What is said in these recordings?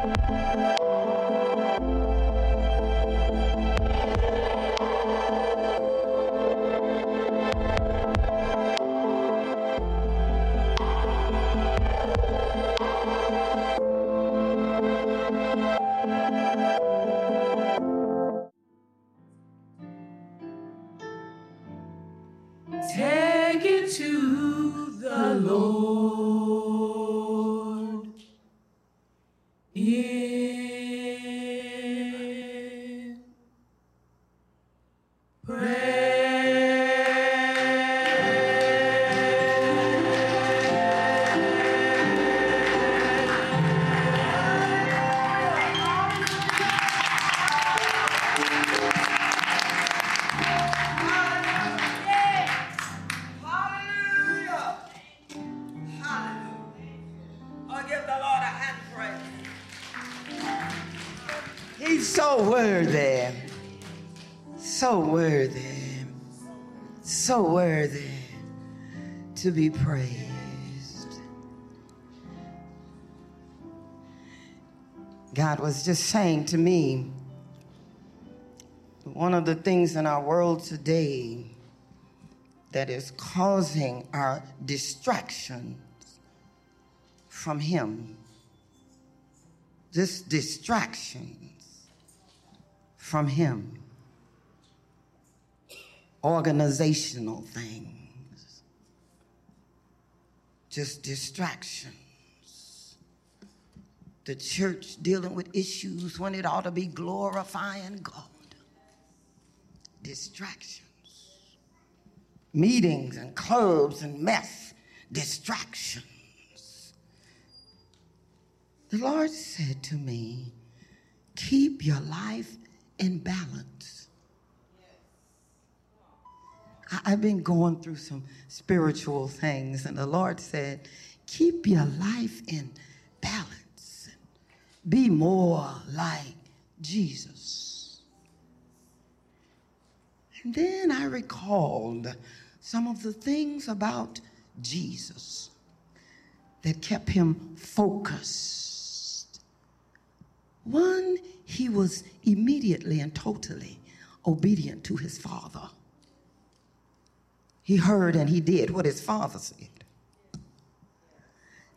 Take So worthy. So worthy to be praised. God was just saying to me, one of the things in our world today that is causing our distractions from Him just distractions from Him, organizational things, just distractions. The church dealing with issues when it ought to be glorifying God. Distractions. Meetings and clubs and mess, distractions. The Lord said to me, Keep your life in balance. I've been going through some spiritual things, and the Lord said, Keep your life in balance. Be more like Jesus. And then I recalled some of the things about Jesus that kept him focused. One, he was immediately and totally obedient to his father. He heard and he did what his father said.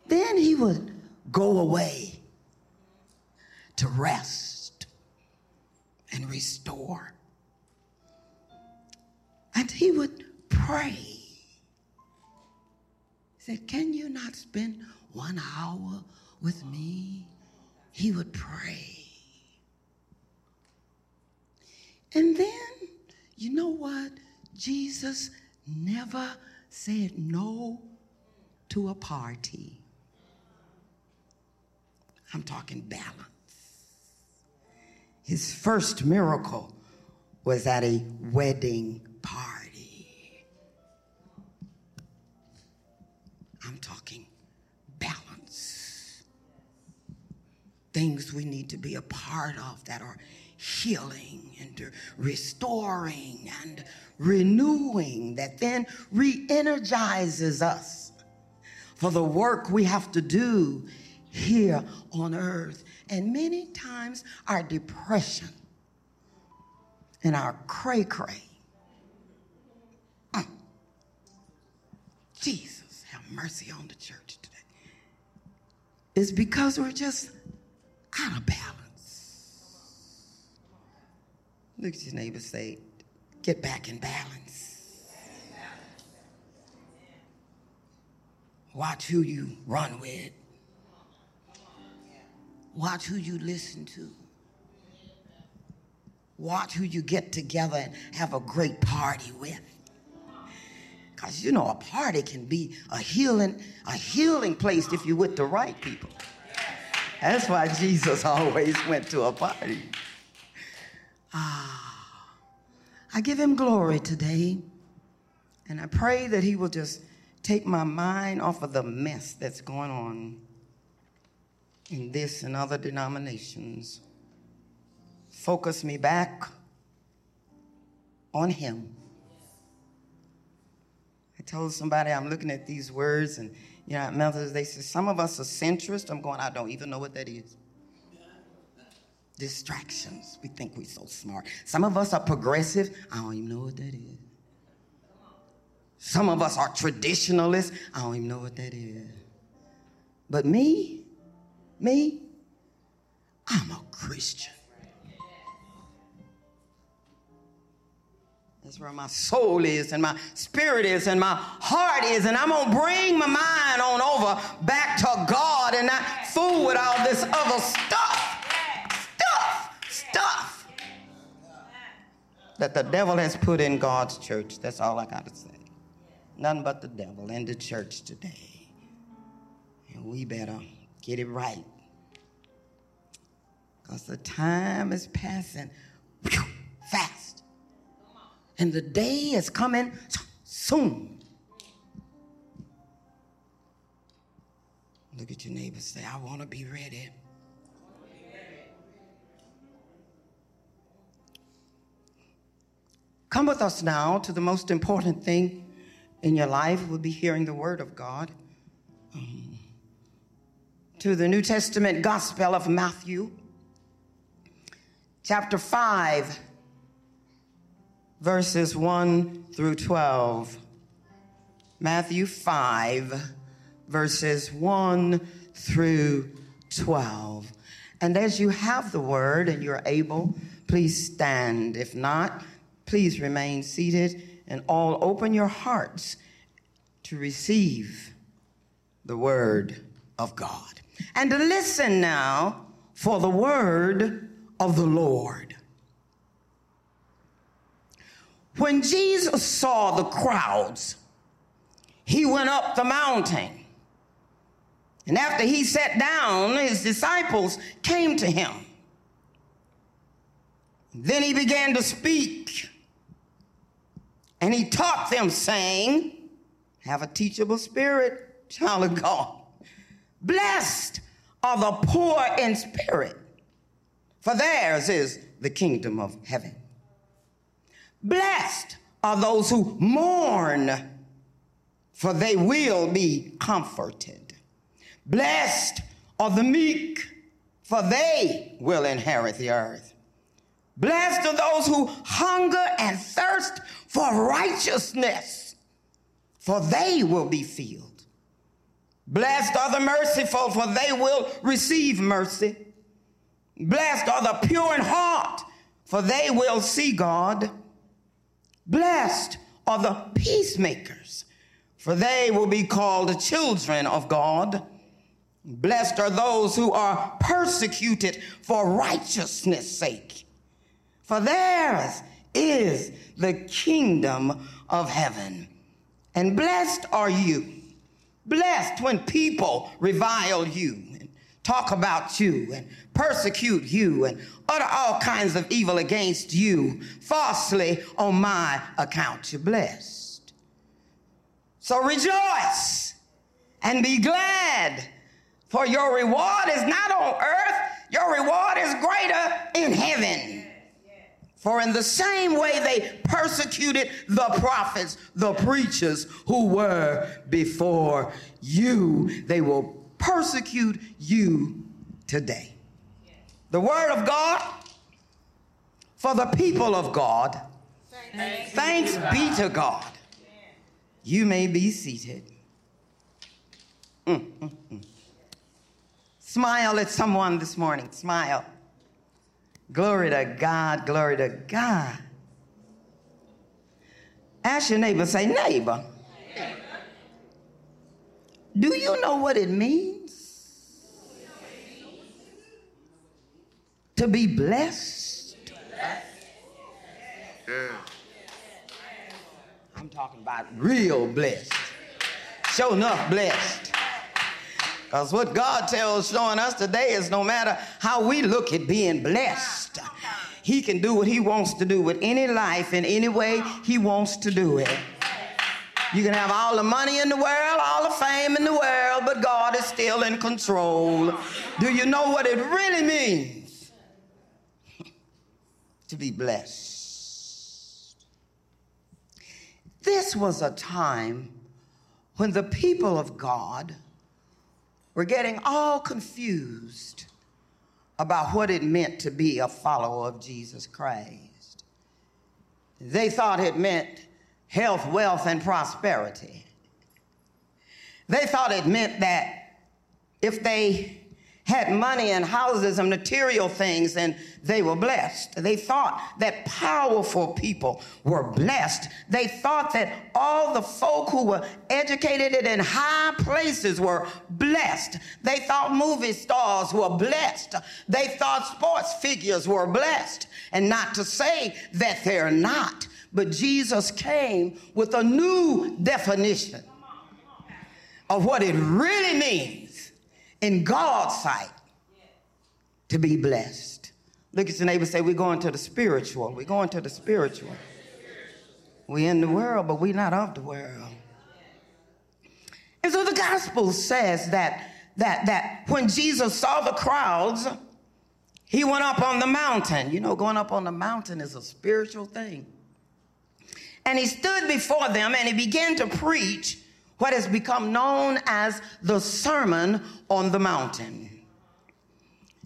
Then he would go away to rest and restore. And he would pray. He said, Can you not spend one hour with me? He would pray. And then, you know what? Jesus never said no to a party. I'm talking balance. His first miracle was at a wedding party. I'm talking balance. Things we need to be a part of that are healing and restoring and renewing, that then re energizes us for the work we have to do here on earth. And many times our depression and our cray cray. Mm. Jesus, have mercy on the church today. Is because we're just out of balance. Look at your neighbor say, get back in balance. Watch who you run with. Watch who you listen to. Watch who you get together and have a great party with. Because you know, a party can be a healing, a healing place if you're with the right people. That's why Jesus always went to a party. Ah, I give him glory today. And I pray that he will just take my mind off of the mess that's going on in this and other denominations. Focus me back on him. I told somebody I'm looking at these words, and you know, Methodist, they say some of us are centrist. I'm going, I don't even know what that is. Distractions. We think we're so smart. Some of us are progressive. I don't even know what that is. Some of us are traditionalists. I don't even know what that is. But me, me, I'm a Christian. That's where my soul is and my spirit is and my heart is. And I'm going to bring my mind on over back to God and not fool with all this other stuff. Stuff. Stuff. That the devil has put in God's church. That's all I got to say. Nothing but the devil in the church today. And we better get it right. Because the time is passing fast. And the day is coming soon. Look at your neighbor say, I want to be ready. Come with us now to the most important thing in your life will be hearing the word of God. Um, to the New Testament Gospel of Matthew, chapter 5, verses 1 through 12. Matthew 5, verses 1 through 12. And as you have the word and you're able, please stand. If not, please remain seated and all open your hearts to receive the word of God. And to listen now for the word of the Lord. When Jesus saw the crowds, he went up the mountain. And after he sat down, his disciples came to him. Then he began to speak. And he taught them, saying, Have a teachable spirit, child of God. Blessed are the poor in spirit, for theirs is the kingdom of heaven. Blessed are those who mourn, for they will be comforted. Blessed are the meek, for they will inherit the earth. Blessed are those who hunger and thirst for righteousness, for they will be filled. Blessed are the merciful, for they will receive mercy. Blessed are the pure in heart, for they will see God. Blessed are the peacemakers, for they will be called children of God. Blessed are those who are persecuted for righteousness' sake, for theirs is the kingdom of heaven. And blessed are you. Blessed when people revile you talk about you and persecute you and utter all kinds of evil against you falsely on my account. You're blessed. So rejoice and be glad, for your reward is not on earth, your reward is greater in heaven. For in the same way they persecuted the prophets, the preachers who were before you, they will persecute you today. The word of God for the people of God. Thanks, be to God. You may be seated. Mm, mm, mm. Smile at someone this morning. Smile. Glory to God, glory to God. Ask your neighbor, say, neighbor, do you know what it means to be blessed? Yeah. I'm talking about real blessed. Sure enough, blessed. Because what God tells showing us today is no matter how we look at being blessed, He can do what He wants to do with any life in any way He wants to do it. You can have all the money in the world, all the fame in the world, but God is still in control. Do you know what it really means to be blessed? This was a time when the people of God were getting all confused about what it meant to be a follower of Jesus Christ. They thought it meant health, wealth, and prosperity. They thought it meant that if they had money and houses and material things and they were blessed. They thought that powerful people were blessed. They thought that all the folk who were educated and in high places were blessed. They thought movie stars were blessed. They thought sports figures were blessed. And not to say that they're not, but Jesus came with a new definition of what it really means in God's sight to be blessed. Look at your neighbor say, We're going to the spiritual. We're going to the spiritual. We're in the world, but we're not of the world. And so the gospel says that, that, that when Jesus saw the crowds, he went up on the mountain. You know, going up on the mountain is a spiritual thing. And he stood before them and he began to preach what has become known as the Sermon on the Mountain.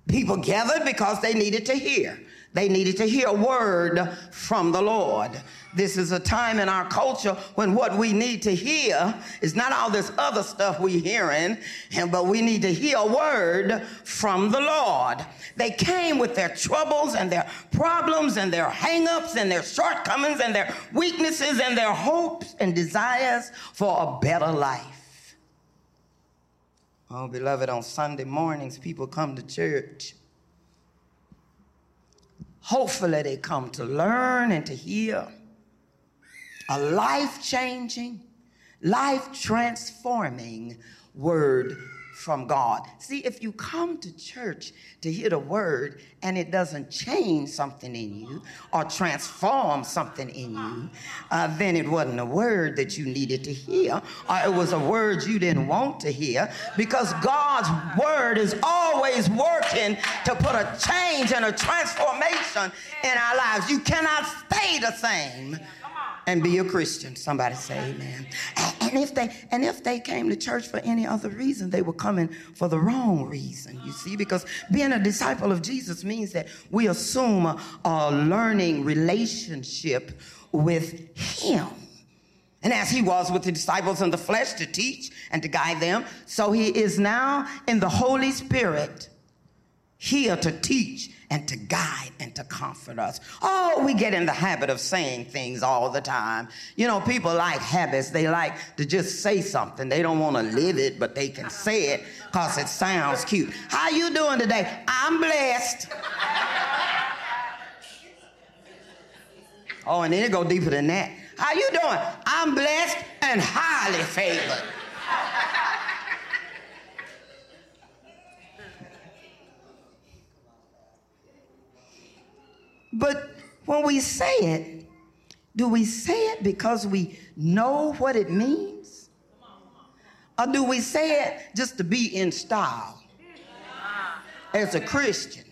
People gathered because they needed to hear. They needed to hear a word from the Lord. This is a time in our culture when what we need to hear is not all this other stuff we're hearing, but we need to hear a word from the Lord. They came with their troubles and their problems and their hangups and their shortcomings and their weaknesses and their hopes and desires for a better life. Oh, beloved, on Sunday mornings, people come to church Hopefully, they come to learn and to hear a life changing, life transforming word from God. See, if you come to church to hear the word and it doesn't change something in you or transform something in you, uh, then it wasn't a word that you needed to hear, or it was a word you didn't want to hear, because God's word is always working to put a change and a transformation in our lives. You cannot stay the same and be a Christian. Somebody say amen. And if they and if they came to church for any other reason, they were coming for the wrong reason, you see, because being a disciple of Jesus means that we assume a, a learning relationship with him. And as he was with the disciples in the flesh to teach and to guide them, so he is now in the Holy Spirit here to teach and to guide and to comfort us. Oh, we get in the habit of saying things all the time. You know, people like habits. They like to just say something. They don't want to live it, but they can say it because it sounds cute. How you doing today? I'm blessed. Oh, and then it go deeper than that. How you doing? I'm blessed and highly favored. But when we say it, do we say it because we know what it means? Or do we say it just to be in style as a Christian?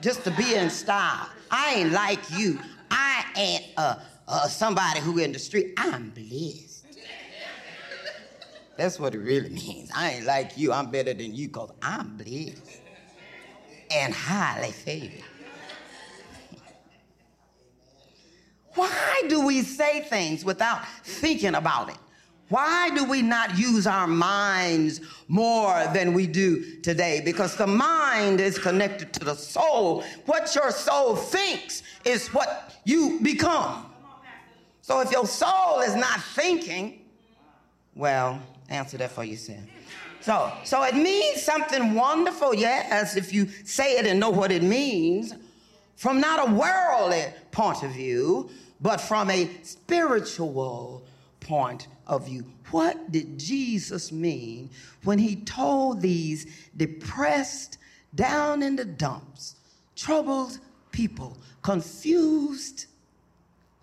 Just to be in style. I ain't like you. I ain't uh, uh, somebody who in the street. I'm blessed. That's what it really means. I ain't like you. I'm better than you because I'm blessed and highly favored. Why do we say things without thinking about it? Why do we not use our minds more than we do today? Because the mind is connected to the soul. What your soul thinks is what you become. So if your soul is not thinking, well, answer that for yourself. So, so it means something wonderful, yes, if you say it and know what it means from not a worldly point of view, but from a spiritual point of view. What did Jesus mean when he told these depressed, down in the dumps, troubled people, confused,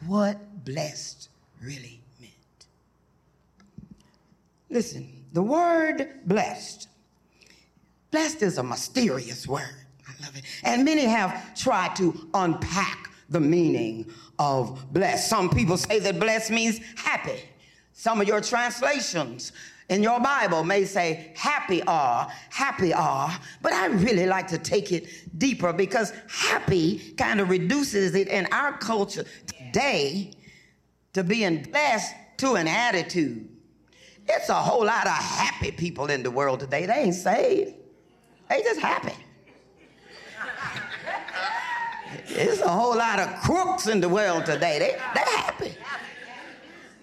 what blessed really meant? Listen, the word blessed, blessed is a mysterious word. I love it. And many have tried to unpack the meaning of blessed. Some people say that blessed means happy. Some of your translations in your Bible may say happy are, happy are, but I really like to take it deeper because happy kind of reduces it in our culture today to being blessed to an attitude. It's a whole lot of happy people in the world today. They ain't saved. They just happy. There's a whole lot of crooks in the world today. They, they happy.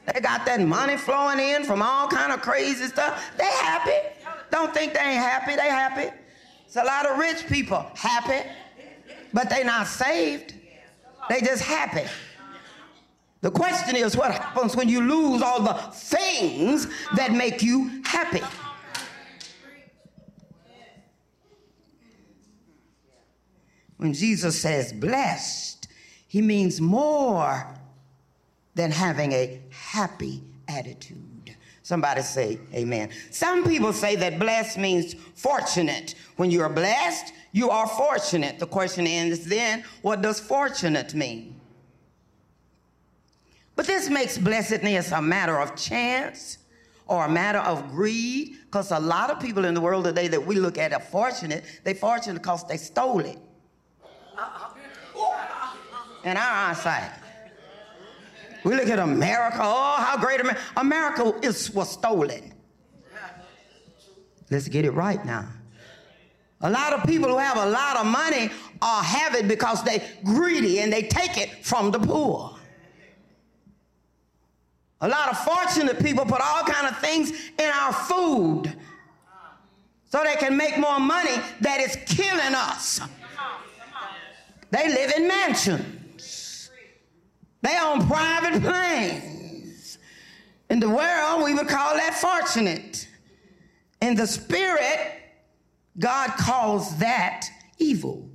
They got that money flowing in from all kind of crazy stuff. They happy. Don't think they ain't happy. They happy. It's a lot of rich people happy, but they not saved. They just happy. The question is what happens when you lose all the things that make you happy? When Jesus says blessed, he means more than having a happy attitude. Somebody say amen. Some people say that blessed means fortunate. When you're blessed, you are fortunate. The question is then, what does fortunate mean? But this makes blessedness a matter of chance or a matter of greed, because a lot of people in the world today that we look at are fortunate, they fortunate because they stole it. In our eyesight. We look at America. Oh, how great America! America is was stolen. Let's get it right now. A lot of people who have a lot of money are have it because they greedy and they take it from the poor. A lot of fortunate people put all kind of things in our food so they can make more money that is killing us. They live in mansions. They own private planes. In the world, we would call that fortunate. In the spirit, God calls that evil.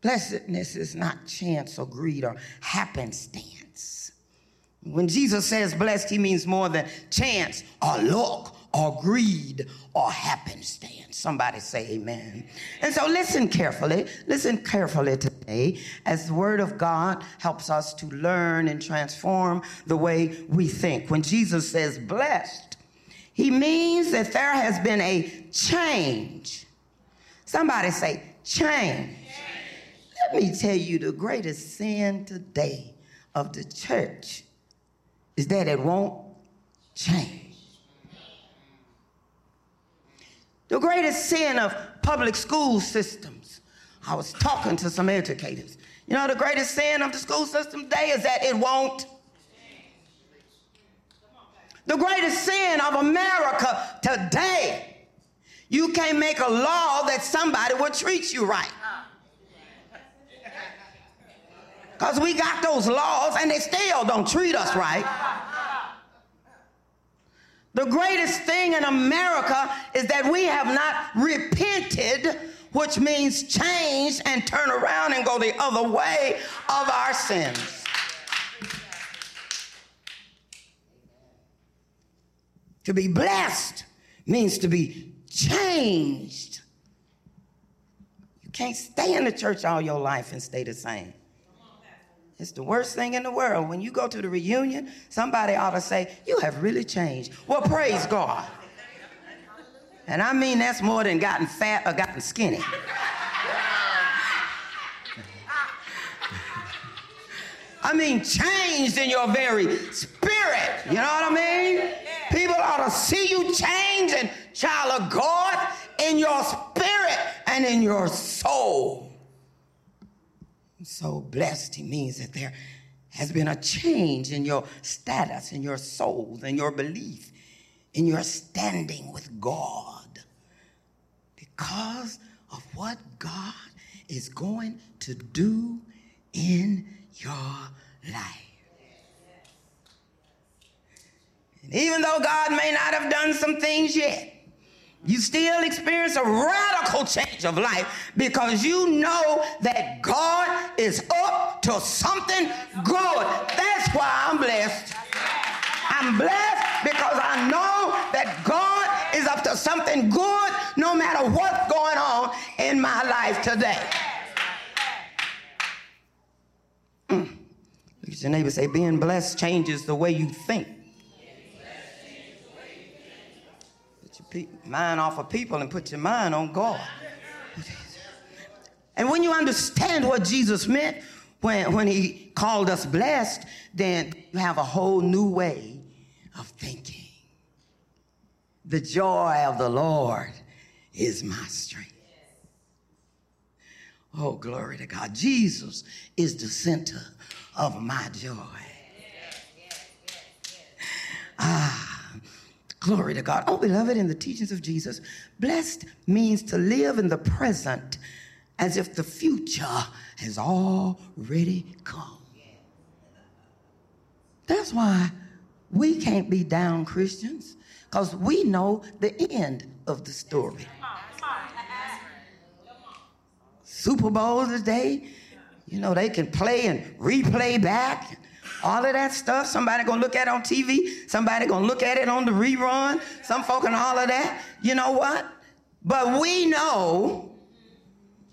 Blessedness is not chance or greed or happenstance. When Jesus says blessed, he means more than chance or luck or greed or happenstance. Somebody say amen. And so listen carefully, listen carefully today as the word of God helps us to learn and transform the way we think. When Jesus says blessed, he means that there has been a change. Somebody say change. Let me tell you the greatest sin today of the church is that it won't change. The greatest sin of public school systems. I was talking to some educators. You know, the greatest sin of the school system today is that it won't. The greatest sin of America today, you can't make a law that somebody will treat you right. Because we got those laws and they still don't treat us right. The greatest thing in America is that we have not repented, which means change and turn around and go the other way of our sins. To be blessed means to be changed. You can't stay in the church all your life and stay the same. It's the worst thing in the world. When you go to the reunion, somebody ought to say, You have really changed. Well, praise God. And I mean that's more than gotten fat or gotten skinny. I mean, changed in your very spirit. You know what I mean? People ought to see you change and child of God in your spirit and in your soul. So blessed, he means that there has been a change in your status, in your soul, in your belief, in your standing with God because of what God is going to do in your life. And even though God may not have done some things yet, you still experience a radical change of life because you know that is up to something good. That's why I'm blessed. I'm blessed because I know that God is up to something good no matter what's going on in my life today. Mm. Look at your neighbor say, being blessed changes the way you think. Put Pe- mind off of people and put your mind on God. And when you understand what Jesus meant when, when he called us blessed, then you have a whole new way of thinking. The joy of the Lord is my strength. Oh, glory to God. Jesus is the center of my joy. Ah, glory to God. Oh, beloved, in the teachings of Jesus, blessed means to live in the present as if the future has already come. That's why we can't be down Christians, because we know the end of the story. Super Bowl today, you know, they can play and replay back. All of that stuff. Somebody gonna look at it on TV. Somebody gonna look at it on the rerun. Some folk and all of that. You know what? But we know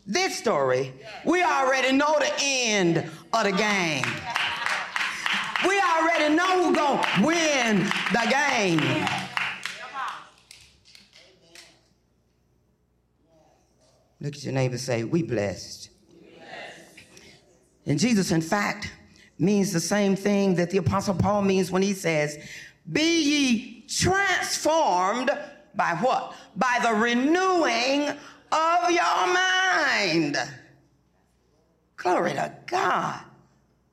this story. We already know the end of the game. We already know who's gonna win the game. Look at your neighbor say, We blessed. And Jesus, in fact, means the same thing that the Apostle Paul means when he says, Be ye transformed by what? By the renewing of your mind. Glory to God.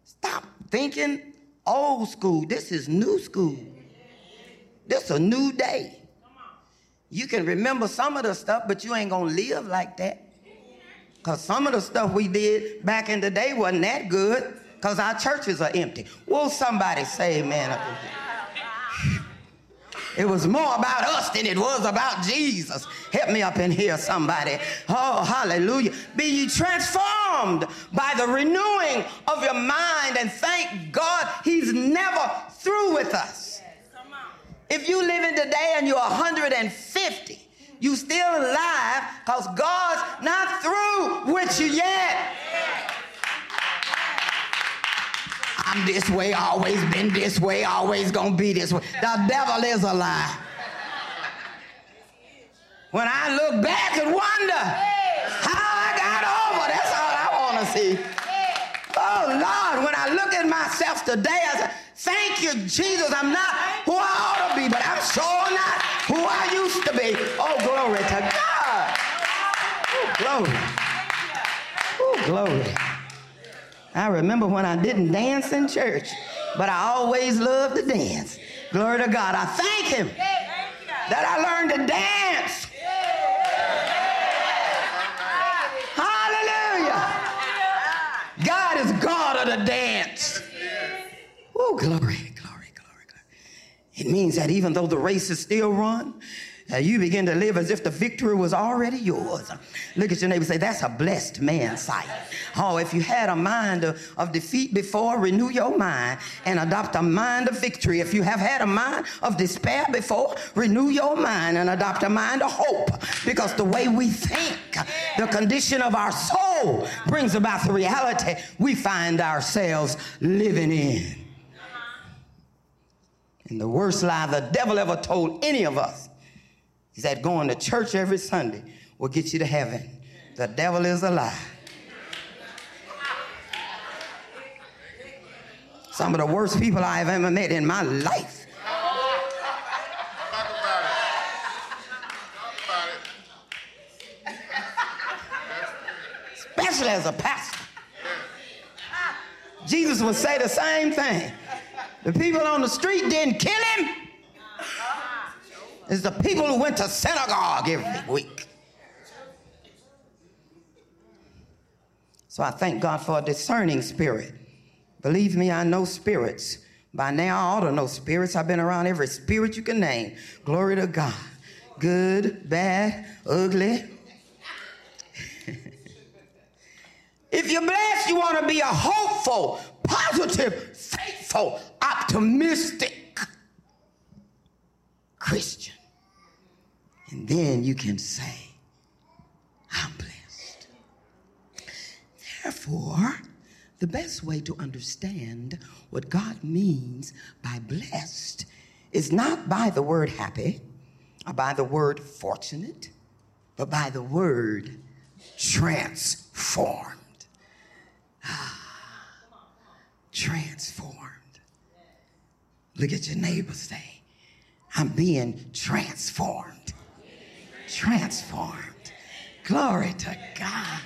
Stop thinking old school. This is new school. This is a new day. You can remember some of the stuff, but you ain't gonna live like that. Because some of the stuff we did back in the day wasn't that good, because our churches are empty. Will somebody say amen? It was more about us than it was about Jesus. Help me up in here, somebody. Oh, hallelujah. Be ye transformed by the renewing of your mind, and thank God he's never through with us. If you live in today and you're 150, you still alive because God's not through with you yet. I'm this way, always been this way, always gonna be this way. The devil is a lie. When I look back and wonder how I got over, that's all I wanna see. Oh Lord, when I look at myself today, I say, thank you, Jesus. I'm not who I ought to be, but I'm sure not who I used to be. Oh, glory to God. Oh, glory. Oh, glory. I remember when I didn't dance in church, but I always loved to dance. Glory to God. I thank Him that I learned to dance. Hallelujah. God is God of the dance. Oh, glory, glory, glory, glory. It means that even though the race is still run, you begin to live as if the victory was already yours. Look at your neighbor say, That's a blessed man's sight. Oh, if you had a mind of, of defeat before, renew your mind and adopt a mind of victory. If you have had a mind of despair before, renew your mind and adopt a mind of hope. Because the way we think, the condition of our soul brings about the reality we find ourselves living in. And the worst lie the devil ever told any of us is that going to church every Sunday will get you to heaven. The devil is a lie. Some of the worst people I've ever met in my life. Especially as a pastor. Jesus would say the same thing. The people on the street didn't kill him. It's the people who went to synagogue every week. So I thank God for a discerning spirit. Believe me, I know spirits. By now, I ought to know spirits. I've been around every spirit you can name. Glory to God. Good, bad, ugly. if you're blessed, you want to be a hopeful, positive, faithful, optimistic Christian. And then you can say, I'm blessed. Therefore, the best way to understand what God means by blessed is not by the word happy or by the word fortunate, but by the word transformed. Ah, transformed. Look at your neighbor say, I'm being transformed. Transformed. Glory to God.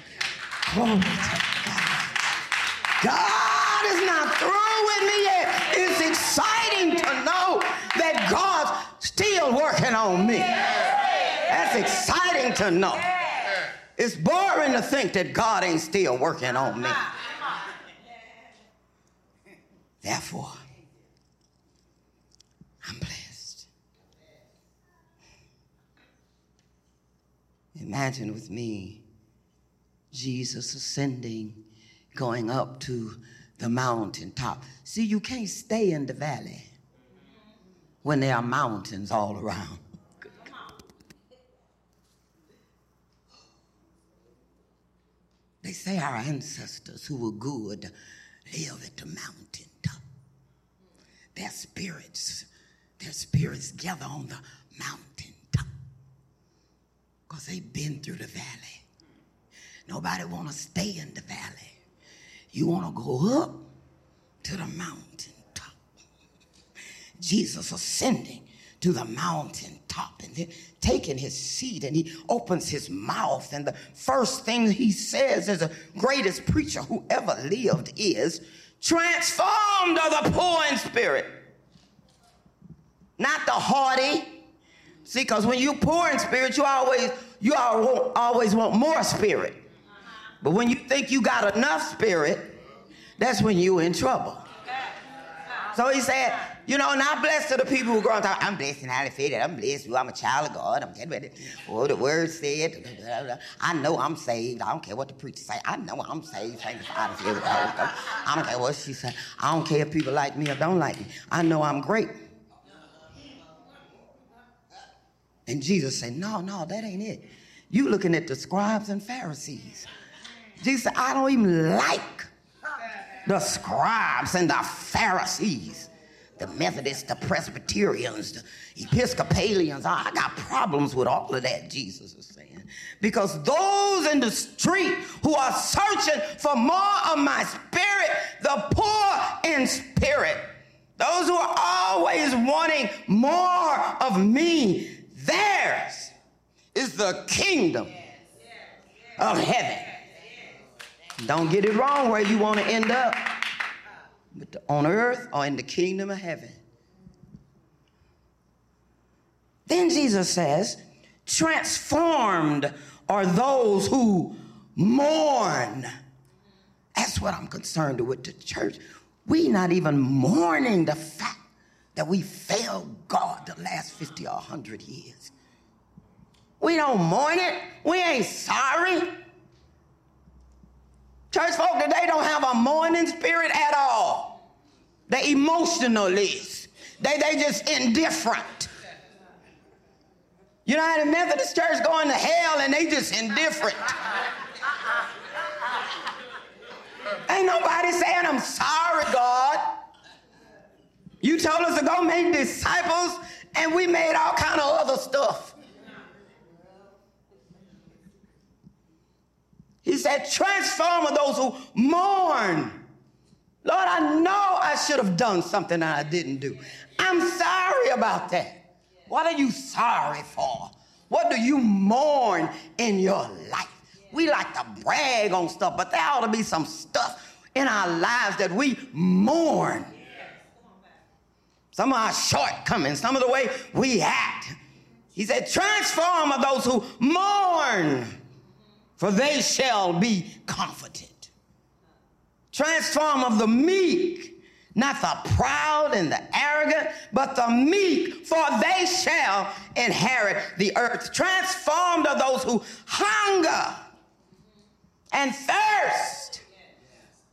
Glory to God. God is not through with me yet. It's exciting to know that God's still working on me. That's exciting to know. It's boring to think that God ain't still working on me. Therefore, I'm blessed. Imagine with me Jesus ascending, going up to the mountaintop. See, you can't stay in the valley when there are mountains all around. They say our ancestors who were good live at the mountaintop. Their spirits, their spirits gather on the mountaintop because they've been through the valley. Nobody want to stay in the valley. You want to go up to the mountaintop. Jesus ascending to the mountaintop and then taking his seat and he opens his mouth and the first thing he says as the greatest preacher who ever lived is transformed are the poor in spirit not the haughty see because when you poor in spirit you always you always want more spirit but when you think you got enough spirit that's when you're in trouble so he said you know, not blessed to the people who grow up. I'm blessed and highly favored. I'm blessed. I'm a child of God. I'm getting ready. Oh, the word said. I know I'm saved. I don't care what the preacher say. I know I'm saved. Sanctified the Holy. I don't care what she said. I don't care if people like me or don't like me. I know I'm great. And Jesus said, No, no, that ain't it. You looking at the scribes and Pharisees. Jesus said, I don't even like the scribes and the Pharisees the Methodists, the Presbyterians, the Episcopalians. I got problems with all of that, Jesus is saying. Because those in the street who are searching for more of my spirit, the poor in spirit, those who are always wanting more of me, theirs is the kingdom of heaven. Don't get it wrong where you want to end up but on earth or in the kingdom of heaven. Then Jesus says, transformed are those who mourn. That's what I'm concerned with the church. We not even mourning the fact that we failed God the last 50 or 100 years. We don't mourn it. We ain't sorry. Church folk today don't have a mourning spirit at all. They emotionalists. They they just indifferent. United Methodist Church going to hell and they just indifferent. Ain't nobody saying, I'm sorry, God. You told us to go make disciples, and we made all kind of other stuff. He said, transform those who mourn. Lord, I know I should have done something that I didn't do. I'm sorry about that. What are you sorry for? What do you mourn in your life? We like to brag on stuff, but there ought to be some stuff in our lives that we mourn. Some of our shortcomings, some of the way we act. He said, transform of those who mourn for they shall be comforted. Transform of the meek, not the proud and the arrogant, but the meek, for they shall inherit the earth. Transformed of those who hunger and thirst.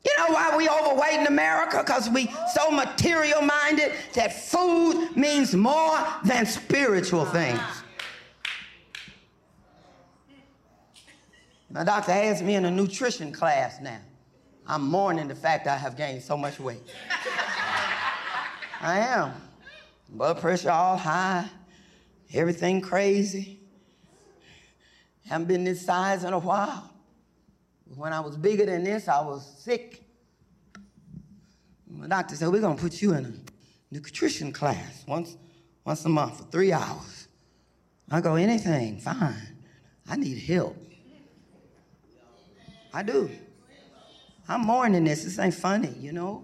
You know why we overweight in America? Because we so material minded that food means more than spiritual things. My doctor has me in a nutrition class now. I'm mourning the fact I have gained so much weight. I am. Blood pressure all high. Everything crazy. Haven't been this size in a while. When I was bigger than this, I was sick. My doctor said, We're going to put you in a nutrition class once, once a month for three hours. I go, Anything, fine. I need help. I do. I'm than this. This ain't funny, you know?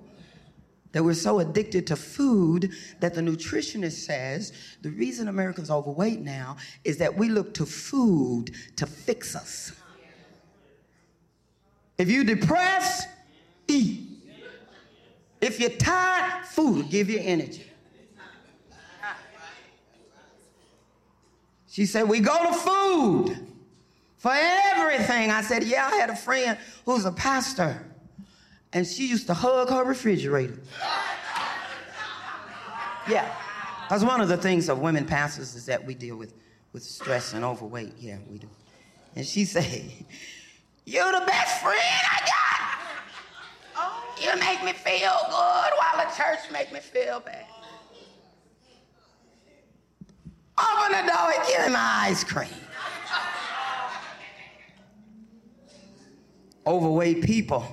That we're so addicted to food that the nutritionist says the reason Americans overweight now is that we look to food to fix us. If you're depressed, eat. If you're tired, food will give you energy. She said, We go to food for everything. I said, Yeah, I had a friend who's a pastor, and she used to hug her refrigerator. Yeah. That's one of the things of women pastors is that we deal with, with stress and overweight. Yeah, we do. And she said, You're the best friend I got. You make me feel good while the church make me feel bad. Open the door and give me my ice cream. Overweight people,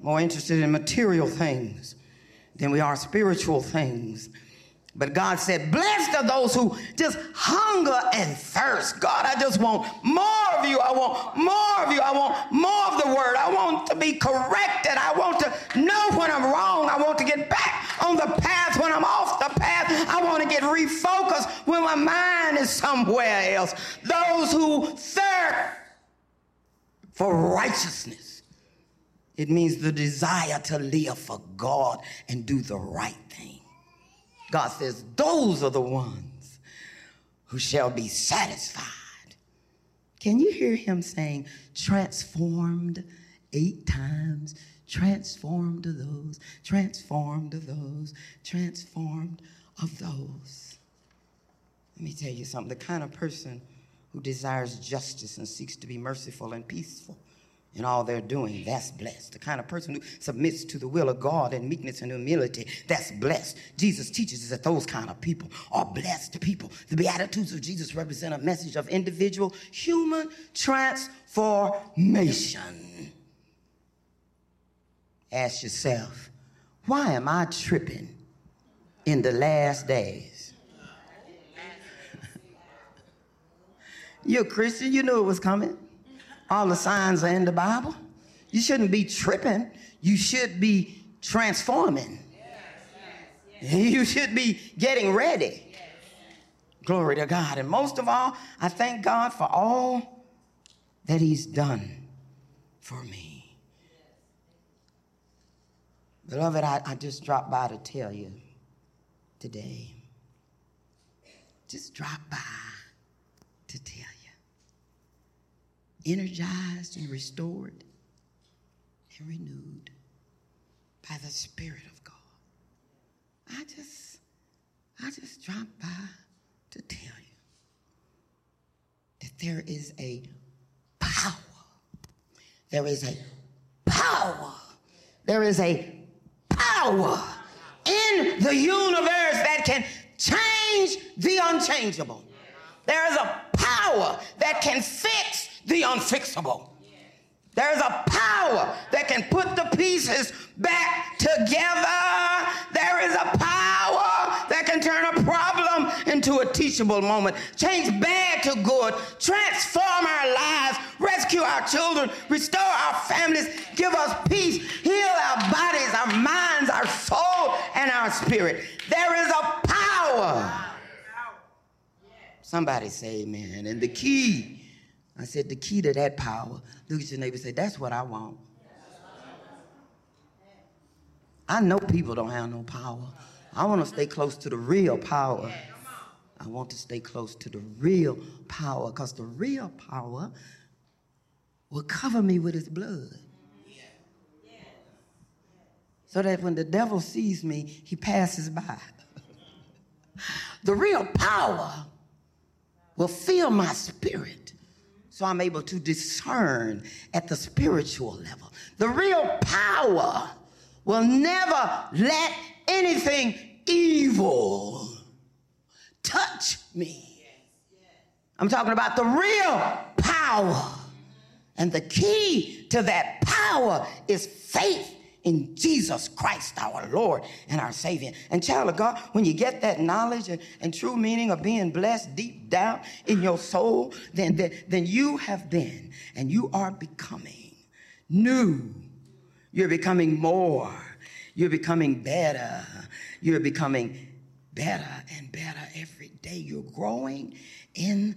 more interested in material things than we are spiritual things. But God said, Blessed are those who just hunger and thirst. God, I just want more of you. I want more of you. I want more of the word. I want to be corrected. I want to know when I'm wrong. I want to get back on the path when I'm off the path. I want to get refocused when my mind is somewhere else. Those who thirst for righteousness. It means the desire to live for God and do the right thing. God says, Those are the ones who shall be satisfied. Can you hear him saying, transformed eight times? Transformed of those, transformed of those, transformed of those. Let me tell you something. The kind of person who desires justice and seeks to be merciful and peaceful in all they're doing, that's blessed. The kind of person who submits to the will of God in meekness and humility, that's blessed. Jesus teaches us that those kind of people are blessed people. The Beatitudes of Jesus represent a message of individual human transformation. Ask yourself, why am I tripping in the last days? You're a Christian, you knew it was coming. All the signs are in the Bible. You shouldn't be tripping. You should be transforming. You should be getting ready. Glory to God. And most of all, I thank God for all that He's done for me. Beloved, I, I just dropped by to tell you today. Just drop by to tell you. Energized and restored and renewed by the Spirit of God. I just, I just dropped by to tell you that there is a power. There is a power. There is a power in the universe that can change the unchangeable. There is a power that can fix the unfixable. There's a power that can put the pieces back together. There is a power that can turn a problem into a teachable moment, change bad to good, transform our lives, rescue our children, restore our families, give us peace, heal our bodies, our minds, our soul, and our spirit. There is a power. Somebody say amen. And the key I said, the key to that power. Look at your neighbor say, that's what I want. I know people don't have no power. I want to stay close to the real power. I want to stay close to the real power because the real power will cover me with his blood. So that when the devil sees me, he passes by. the real power will fill my spirit so I'm able to discern at the spiritual level. The real power will never let anything evil touch me. I'm talking about the real power. And the key to that power is faith in Jesus Christ, our Lord and our Savior. And child of God, when you get that knowledge and, and true meaning of being blessed deep down in your soul, then, then, then you have been and you are becoming new. You're becoming more. You're becoming better. You're becoming better and better every day. You're growing in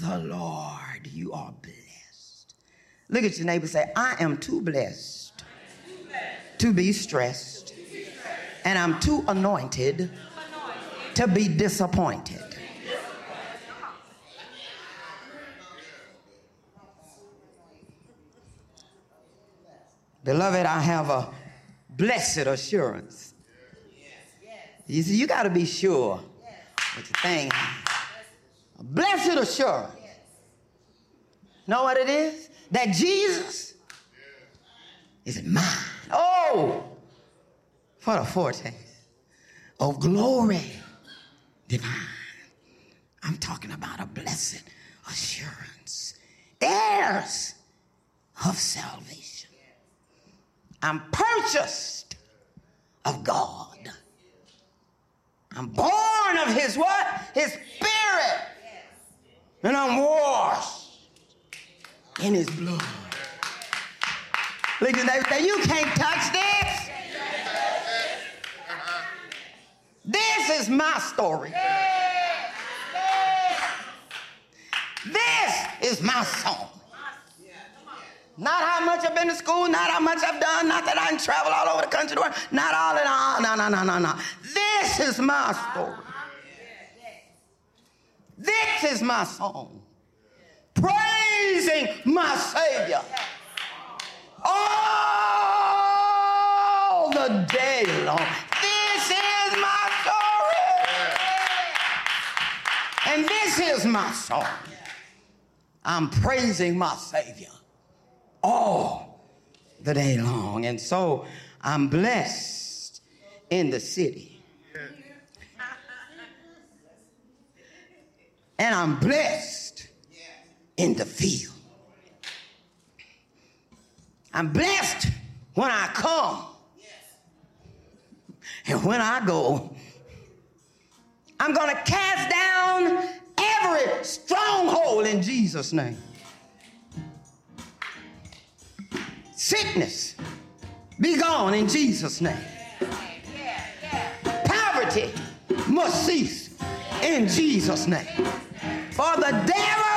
the Lord. You are blessed. Look at your neighbor say, I am too blessed to be stressed, and I'm too anointed to be disappointed. Beloved, I have a blessed assurance. You see, you got to be sure what your thing A blessed assurance. Know what it is? That Jesus is mine. Oh, for the foretaste of glory divine. I'm talking about a blessed assurance. Heirs of salvation. I'm purchased of God. I'm born of his what? His spirit. And I'm washed in his blood. Look at. Say, you can't touch this. This is my story. This is my song. Not how much I've been to school, not how much I've done, not that I can travel all over the country, not all in all. No, no, no, no, no. This is my story. This is my song. Praising my Savior all the day long. This is my story. And this is my song. I'm praising my Savior all the day long. And so I'm blessed in the city. And I'm blessed in the field. I'm blessed when I come. And when I go, I'm going to cast down every stronghold in Jesus' name. Sickness, be gone in Jesus' name. Poverty must cease in Jesus' name. For the devil